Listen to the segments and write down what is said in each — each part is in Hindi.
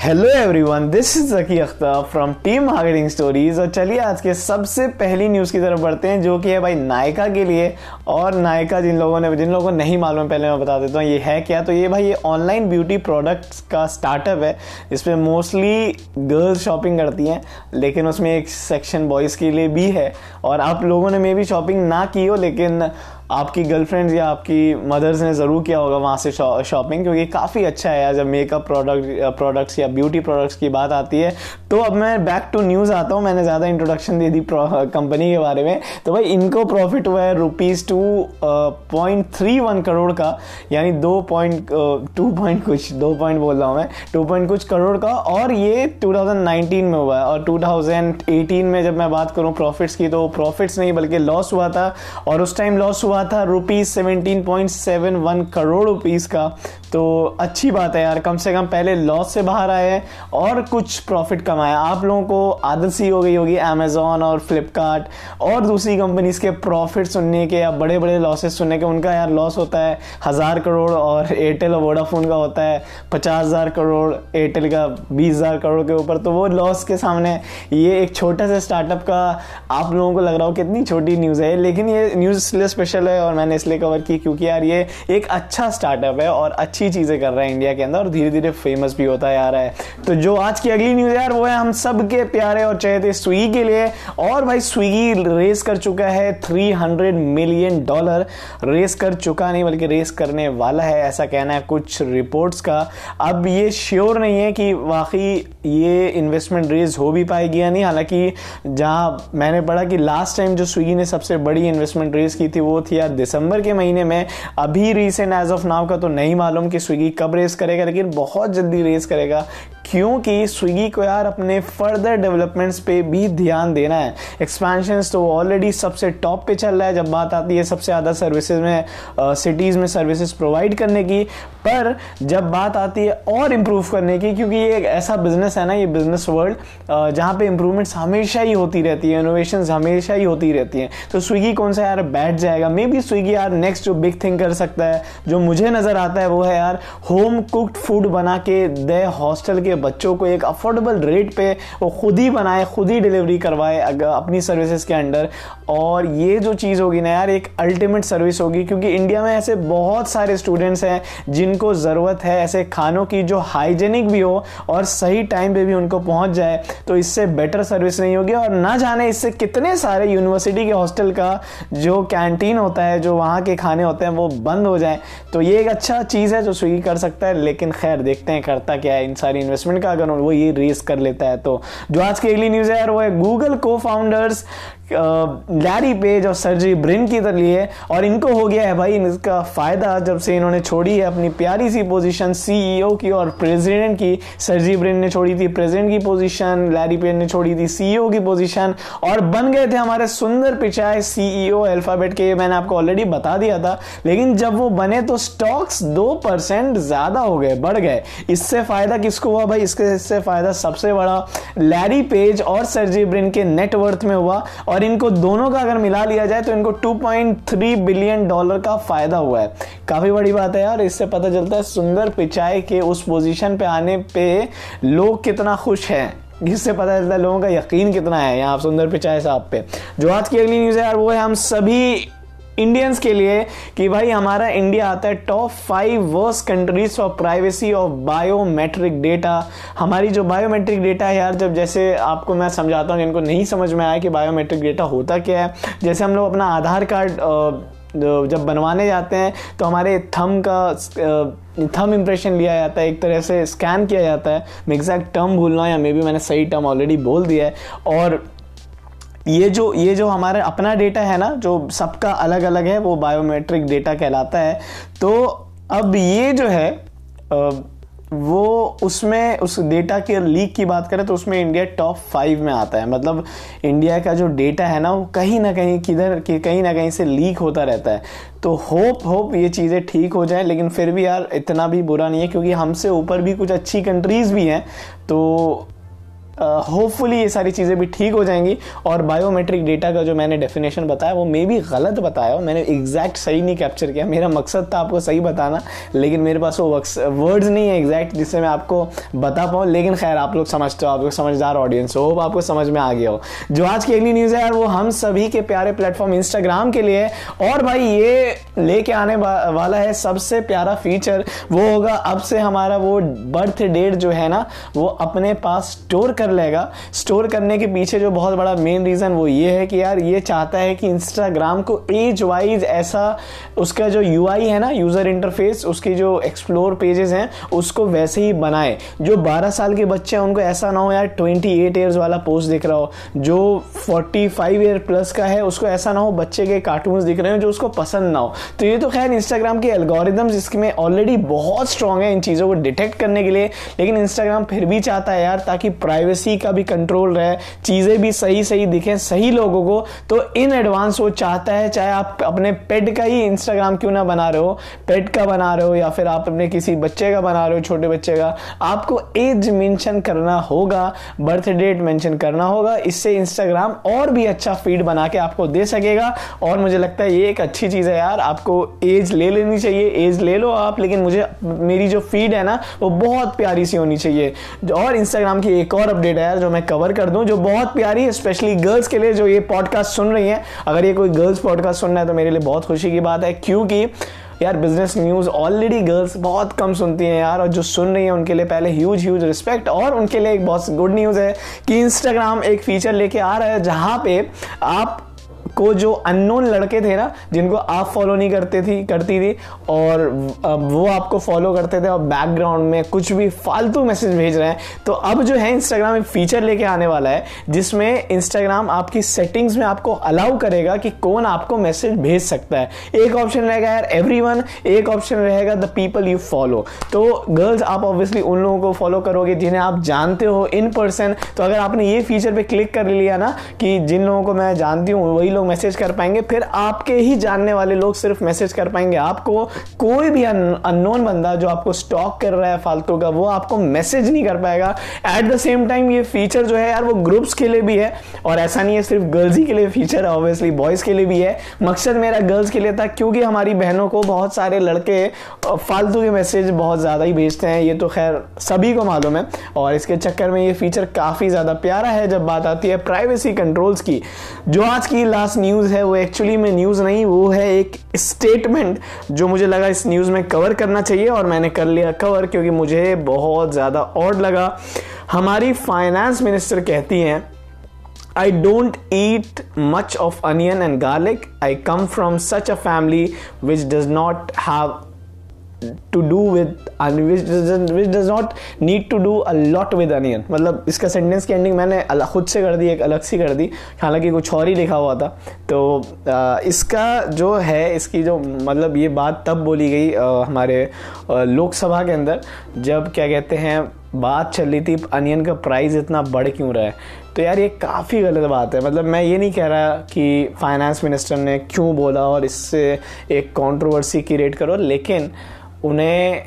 Hello everyone this is Zaki Akhtar from team marketing stories और चलिए, आज के सबसे पहली न्यूज़ की तरफ़ बढ़ते हैं, जो कि है भाई नायका के लिए। और नायका, जिन लोगों ने जिन लोगों को नहीं मालूम है, पहले मैं बता देता हूँ, ये है क्या? तो ये भाई, ये ऑनलाइन ब्यूटी प्रोडक्ट्स का स्टार्टअप है। इसमें मोस्टली गर्ल्स शॉपिंग करती हैं, लेकिन उसमें एक सेक्शन बॉयज़ के लिए भी है। और आप लोगों ने मे भी शॉपिंग ना की हो, लेकिन आपकी गर्लफ्रेंड्स या आपकी मदर्स ने ज़रूर किया होगा वहाँ से शॉपिंग क्योंकि काफ़ी अच्छा है जब मेकअप प्रोडक्ट प्रोडक्ट्स या ब्यूटी प्रोडक्ट्स की बात आती है तो अब मैं बैक टू न्यूज़ आता हूँ। मैंने ज़्यादा इंट्रोडक्शन दे दी कंपनी के बारे में। तो भाई, इनको प्रॉफिट हुआ है rupees two point three one crore का, यानी दो पॉइंट टू पॉइंट कुछ, दो पॉइंट बोल रहा हूँ मैं टू पॉइंट कुछ करोड़ का, और ये 2019 में हुआ है। और 2018 में जब मैं बात करूँ प्रॉफिट्स की तो प्रॉफिट्स नहीं, बल्कि लॉस हुआ था, और उस टाइम लॉस हुआ हुआ था rupees seventeen point seven one crore rupees का। तो अच्छी बात है यार, कम से कम पहले लॉस से बाहर आए हैं और कुछ प्रॉफिट कमाया आप लोगों को आदत सी हो गई होगी अमेजोन और फ्लिपकार्ट और दूसरी कंपनीज़ के प्रॉफिट सुनने के या बड़े बड़े लॉसेस सुनने के, उनका यार लॉस होता है हज़ार करोड़ और एयरटेल और वोडाफोन का होता है पचास हज़ार करोड़ एयरटेल का बीस हज़ार करोड़ के ऊपर। तो वो लॉस के सामने ये एक छोटा सा स्टार्टअप का आप लोगों को लग रहा हो कितनी छोटी न्यूज़ है, लेकिन ये न्यूज़ इसलिए स्पेशल है और मैंने इसलिए कवर की क्योंकि यार ये एक अच्छा स्टार्टअप है और अच्छी चीज़ें कर रहा है इंडिया के अंदर और धीरे धीरे फ़ेमस भी होता जा रहा है। तो जो आज की अगली न्यूज़ यार, वो है हम सब के प्यारे और चहेते स्विगी के लिए। और भाई, स्विगी रेस कर चुका है 300 मिलियन डॉलर रेस कर चुका नहीं, बल्कि रेस करने वाला है, ऐसा कहना है कुछ रिपोर्ट्स का। अब ये श्योर नहीं है कि वाकई ये इन्वेस्टमेंट रेज हो भी पाएगी या नहीं? हालाँकि जहाँ मैंने पढ़ा कि लास्ट टाइम जो स्विगी ने सबसे बड़ी इन्वेस्टमेंट रेज की थी, वो थी यार दिसंबर के महीने में। अभी रिसेंट एज ऑफ़ नाव का तो नहीं मालूम कि स्विगी कब रेस करेगा, लेकिन बहुत जल्दी रेस करेगा। क्योंकि स्विगी को यार अपने फर्दर डेवलपमेंट्स पे भी ध्यान देना है। एक्सपेंशन तो ऑलरेडी सबसे टॉप पे चल रहा है, जब बात आती है सबसे ज़्यादा सर्विसेज़ में सिटीज़ में सर्विसेज़ प्रोवाइड करने की। पर जब बात आती है और इम्प्रूव करने की, क्योंकि ये एक ऐसा बिज़नेस है ना, ये बिज़नेस वर्ल्ड जहाँ पे इम्प्रूवमेंट्स हमेशा ही होती रहती है इनोवेशन हमेशा ही होती रहती हैं। तो स्विगी कौन सा यार बैठ जाएगा? मे बी स्विगी यार नेक्स्ट जो बिग थिंग कर सकता है, जो मुझे नज़र आता है, वो है यार होम कुकड फ़ूड बना के दे हॉस्टल के बच्चों को एक अफोर्डेबल रेट पे वो खुद ही बनाए, खुद ही डिलीवरी करवाए अपनी सर्विसेज़ के अंडर और ये जो चीज़ होगी ना यार, एक अल्टीमेट सर्विस होगी, क्योंकि इंडिया में ऐसे बहुत सारे स्टूडेंट्स हैं जिनको ज़रूरत है ऐसे खानों की जो हाइजेनिक भी हो और सही टाइम पे भी उनको पहुँच जाए तो इससे बेटर सर्विस नहीं होगी। और ना जाने इससे कितने सारे यूनिवर्सिटी के हॉस्टल का जो कैंटीन होता है, जो वहाँ के खाने होते हैं, वो बंद हो जाए। तो ये एक अच्छा चीज़ है जो स्विगी कर सकता है, लेकिन खैर देखते हैं करता क्या है इन सारी इन्वेस्टमेंट इन्वेस्टमेंट का अगर वो ये रेस कर लेता है तो। जो आज की अगली न्यूज़ है यार, वो है गूगल को फाउंडर्स लैरी पेज और सर्जी ब्रिन की तरह लिए और इनको हो गया है भाई इसका फ़ायदा जब से इन्होंने छोड़ी है अपनी प्यारी सी पोजीशन सीईओ की और प्रेसिडेंट की। सर्जी ब्रिन ने छोड़ी थी प्रेसिडेंट की पोजीशन, लैरी पेज ने छोड़ी थी सीईओ की पोजीशन और बन गए थे हमारे सुंदर पिचाए सीईओ अल्फ़ाबेट के मैंने आपको ऑलरेडी बता दिया था। लेकिन जब वो बने तो स्टॉक्स दो परसेंट ज़्यादा हो गए, बढ़ गए। इससे फ़ायदा किसको हुआ भाई? इसके इससे फ़ायदा सबसे बड़ा लैरी पेज और सर्जी ब्रिन के नेटवर्थ में हुआ और और इनको दोनों का अगर मिला लिया जाए तो इनको 2.3 बिलियन डॉलर का फ़ायदा हुआ है। काफ़ी बड़ी बात है यार, इससे पता चलता है सुंदर पिचाई के उस पोजीशन पे आने पे लोग कितना खुश हैं। इससे पता चलता है लोगों का यकीन कितना है यहाँ सुंदर पिचाई साहब पे। जो आज की अगली न्यूज़ है यार, वो है हम सभी इंडियंस के लिए कि भाई हमारा इंडिया आता है top five worse countries for privacy of biometric data हमारी जो बायोमेट्रिक डेटा है यार, जब जैसे आपको मैं समझाता हूँ, जिनको नहीं समझ में आया कि बायोमेट्रिक डेटा होता क्या है, जैसे हम लोग अपना आधार कार्ड जब बनवाने जाते हैं तो हमारे थम का थम इम्प्रेशन लिया जाता है, एक तरह से स्कैन किया जाता है। मैं एग्जैक्ट टर्म भूलना या मे बी मैंने सही टर्म ऑलरेडी बोल दिया है। और ये जो ये जो हमारा अपना डेटा है ना, जो सबका अलग अलग है, वो बायोमेट्रिक डेटा कहलाता है। तो अब ये जो है वो उसमें, उस डेटा के लीक की बात करें तो उसमें इंडिया टॉप फाइव में आता है। मतलब इंडिया का जो डेटा है ना, वो कहीं ना कहीं किधर, कि कहीं ना कहीं से लीक होता रहता है। तो होप होप ये चीज़ें ठीक हो जाए, लेकिन फिर भी यार इतना भी बुरा नहीं है, क्योंकि हमसे ऊपर भी कुछ अच्छी कंट्रीज़ भी हैं तो होपफुली ये सारी चीज़ें भी ठीक हो जाएँगी और बायोमेट्रिक डेटा का जो मैंने डेफिनेशन बताया, वो मे भी गलत बताया मैंने एग्जैक्ट सही नहीं कैप्चर किया। मेरा मकसद था आपको सही बताना, लेकिन मेरे पास वो वर्ड्स नहीं है एग्जैक्ट जिससे मैं आपको बता पाऊँ। लेकिन खैर, आप लोग समझते हो, आप लोग समझदार ऑडियंस हो, होप आपको समझ में आ गया हो। जो आज की अगली न्यूज़ है यार, वो हम सभी के प्यारे प्लेटफॉर्म इंस्टाग्राम के लिए और भाई, ये लेके आने वाला है सबसे प्यारा फीचर वो होगा अब से हमारा वो बर्थ डेट जो है ना, वो अपने पास स्टोर कर लेगा। स्टोर करने के पीछे जो बहुत बड़ा मेन रीज़न वो ये है कि यार ये चाहता है कि इंस्टाग्राम को एज वाइज ऐसा उसका जो यूआई है ना यूज़र इंटरफेस उसकी जो एक्सप्लोर पेजेस हैं, उसको वैसे ही बनाए। जो 12 साल के बच्चे हैं, उनको ऐसा ना हो यार 28 ईयर्स वाला पोस्ट दिख रहा हो। जो 45 ईयर प्लस का है, उसको ऐसा ना हो बच्चे के कार्टून दिख रहे हो, जो उसको पसंद ना हो। तो ये तो खैर इंस्टाग्राम के एल्गोरिदम्स इसमें ऑलरेडी बहुत स्ट्रॉन्ग है इन चीज़ों को डिटेक्ट करने के लिए। लेकिन इंस्टाग्राम फिर भी चाहता है यार ताकि प्राइवेसी का भी कंट्रोल रहे, चीज़ें भी सही सही दिखें, सही लोगों को तो इन एडवांस वो चाहता है, चाहे आप अपने पेट का ही इंस्टाग्राम क्यों ना बना रहे हो पेट का बना रहे हो, या फिर आप अपने किसी बच्चे का बना रहे हो, छोटे बच्चे का, आपको एज मेंशन करना होगा बर्थ डेट मेंशन करना होगा, इससे इंस्टाग्राम और भी अच्छा फ़ीड बना के आपको दे सकेगा, और मुझे लगता है ये एक अच्छी चीज़ है यार, आपको एज ले लेनी चाहिए एज ले लो आप, लेकिन मुझे, मेरी जो फ़ीड है ना, वो बहुत प्यारी सी होनी चाहिए, और इंस्टाग्राम की एक और अपडेट है यार, जो मैं कवर कर दूँ, जो बहुत प्यारी है स्पेशली गर्ल्स के लिए जो ये पॉडकास्ट सुन रही हैं। अगर ये कोई गर्ल्स पॉडकास्ट सुनना है तो मेरे लिए बहुत खुशी की बात है, क्योंकि यार बिज़नेस न्यूज़ ऑलरेडी गर्ल्स बहुत कम सुनती हैं यार, और जो सुन रही हैं, उनके लिए पहले ह्यूज ह्यूज रिस्पेक्ट और उनके लिए एक बहुत गुड न्यूज़ है कि इंस्टाग्राम एक फीचर लेके आ रहा है, जहाँ पे आप को जो अननोन लड़के थे ना, जिनको आप फॉलो नहीं करते थी, करती थी, और वो आपको फॉलो करते थे और बैकग्राउंड में कुछ भी फालतू मैसेज भेज रहे हैं। तो अब जो है इंस्टाग्राम एक फीचर लेके आने वाला है, जिसमें इंस्टाग्राम आपकी सेटिंग्स में आपको अलाउ करेगा कि कौन आपको मैसेज भेज सकता है। एक ऑप्शन रहेगा यार एवरी एक ऑप्शन रहेगा द पीपल यू फॉलो तो गर्ल्स आप ऑब्वियसली उन लोगों को फॉलो करोगे जिन्हें आप जानते हो इन पर्सन तो अगर आपने ये फीचर पे क्लिक कर लिया ना, कि जिन लोगों को मैं जानती हूँ, वही लोग मैसेज कर पाएँगे, फिर आपके ही जानने वाले लोग सिर्फ़ मैसेज कर पाएँगे। आपको कोई भी अननोन बंदा जो आपको स्टॉक कर रहा है फालतू का, वो आपको मैसेज नहीं कर पाएगा। एट द सेम टाइम ये फीचर जो है यार, वो ग्रुप्स के लिए भी है, और ऐसा नहीं है सिर्फ़ गर्ल्स ही के लिए फीचर है ऑब्वियसली बॉयज़ के लिए भी है। मकसद मेरा गर्ल्स के लिए था, क्योंकि हमारी बहनों को बहुत सारे लड़के फालतू के मैसेज बहुत ज़्यादा ही भेजते हैं, ये तो खैर सभी को मालूम है। और इसके चक्कर में ये फीचर काफ़ी ज़्यादा प्यारा है, जब बात आती है प्राइवेसी कंट्रोल्स की, जो आज की लास्ट न्यूज़ है, वो एक्चुअली में न्यूज़ नहीं, वो है एक स्टेटमेंट जो मुझे लगा इस न्यूज़ में कवर करना चाहिए और मैंने कर लिया कवर क्योंकि मुझे बहुत ज़्यादा ऑड लगा हमारी फाइनेंस मिनिस्टर कहती हैं, I don't eat much of onion and garlic. I come from such a family which does not have to do with which does not need to do a lot with onion मतलब इसका सेंटेंस की एंडिंग मैंने खुद से कर दी एक अलग सी कर दी। हालाँकि कुछ और ही लिखा हुआ था। तो आ, इसका जो है इसकी जो मतलब ये बात तब बोली गई आ, हमारे लोकसभा के अंदर जब क्या कहते हैं बात चल रही थी अनियन का प्राइस इतना बढ़ क्यों रहा है? तो यार ये काफ़ी गलत बात है। मतलब मैं ये नहीं कह रहा कि फाइनेंस मिनिस्टर ने क्यों बोला और इससे एक कंट्रोवर्सी क्रिएट करो लेकिन उन्हें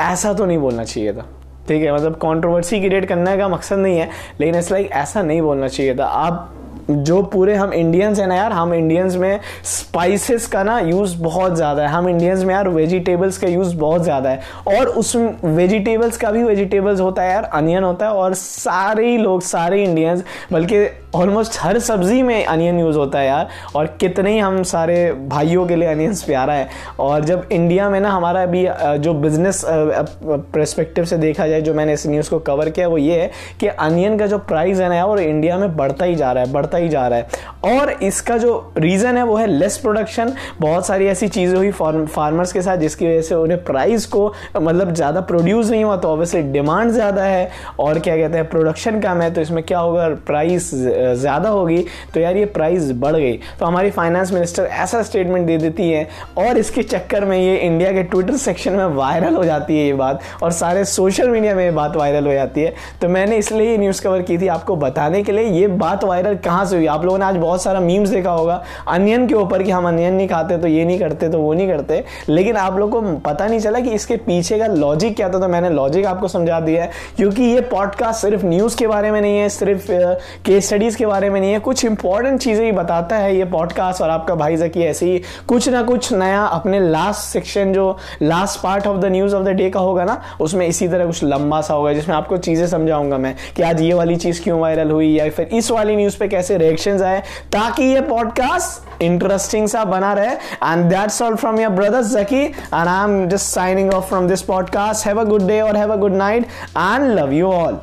ऐसा तो नहीं बोलना चाहिए था। ठीक है मतलब कंट्रोवर्सी क्रिएट करने का मकसद नहीं है, लेकिन इस लाइक ऐसा नहीं बोलना चाहिए था। आप जो पूरे हम इंडियंस हैं ना यार, हम इंडियंस में स्पाइसेस का ना यूज़ बहुत ज़्यादा है। हम इंडियंस में यार वेजिटेबल्स का यूज़ बहुत ज़्यादा है। और उस वेजिटेबल्स का भी वेजिटेबल्स होता है यार अनियन होता है और सारे लोग, सारे इंडियंस बल्कि ऑलमोस्ट हर सब्ज़ी में अनियन यूज़ होता है यार, और कितने ही हम सारे भाइयों के लिए अनियंस प्यारा है। और जब इंडिया में ना हमारा अभी जो बिज़नेस परस्पेक्टिव से देखा जाए, जो मैंने इस न्यूज़ को कवर किया, वो ये है कि अनियन का जो प्राइस है ना और इंडिया में बढ़ता ही जा रहा है, बढ़ता ही जा रहा है। और इसका जो रीज़न है, वो है लेस प्रोडक्शन बहुत सारी ऐसी चीज़ें हुई फार्मर्स के साथ, जिसकी वजह से उन्हें प्राइस को मतलब ज़्यादा प्रोड्यूस नहीं हुआ तो ऑब्वियसली डिमांड ज़्यादा है। और क्या कहते हैं प्रोडक्शन कम है तो इसमें क्या होगा? प्राइस ज़्यादा होगी तो यार ये प्राइस बढ़ गई। तो हमारी फाइनेंस मिनिस्टर ऐसा स्टेटमेंट दे देती है, और इसके चक्कर में ये इंडिया के ट्विटर सेक्शन में वायरल हो जाती है ये बात, और सारे सोशल मीडिया में ये बात वायरल हो जाती है। तो मैंने इसलिए ये न्यूज़ कवर की थी आपको बताने के लिए, ये बात वायरल कहाँ से हुई? आप लोगों ने आज बहुत सारा मीम्स देखा होगा अनियन के ऊपर कि हम अनियन नहीं खाते तो ये नहीं करते तो वो नहीं करते। लेकिन आप लोग को पता नहीं चला कि इसके पीछे का लॉजिक क्या था तो मैंने लॉजिक आपको समझा दिया है, क्योंकि ये पॉडकास्ट सिर्फ़ न्यूज़ के बारे में नहीं है, सिर्फ़ केस स्टडीज़ के बारे में नहीं है, कुछ इंपॉर्टेंट चीज़ें ही बताता है ये पॉडकास्ट और आपका भाई जकी ऐसे ही कुछ ना कुछ नया अपने लास्ट सेक्शन जो last part of the news of the day का होगा ना, उसमें इसी तरह कुछ लंबा सा होगा, जिसमें आपको चीज़ें समझाऊँगा मैं कि आज ये वाली चीज़ क्यों वायरल हुई या फिर इस वाली न्यूज़ पे कैसे रिएक्शन आए, ताकि ये पॉडकास्ट इंटरेस्टिंग सा बना रहे। And that's all from your brother Zaki. And I am just signing off from this podcast have a good day और have a good night and love you all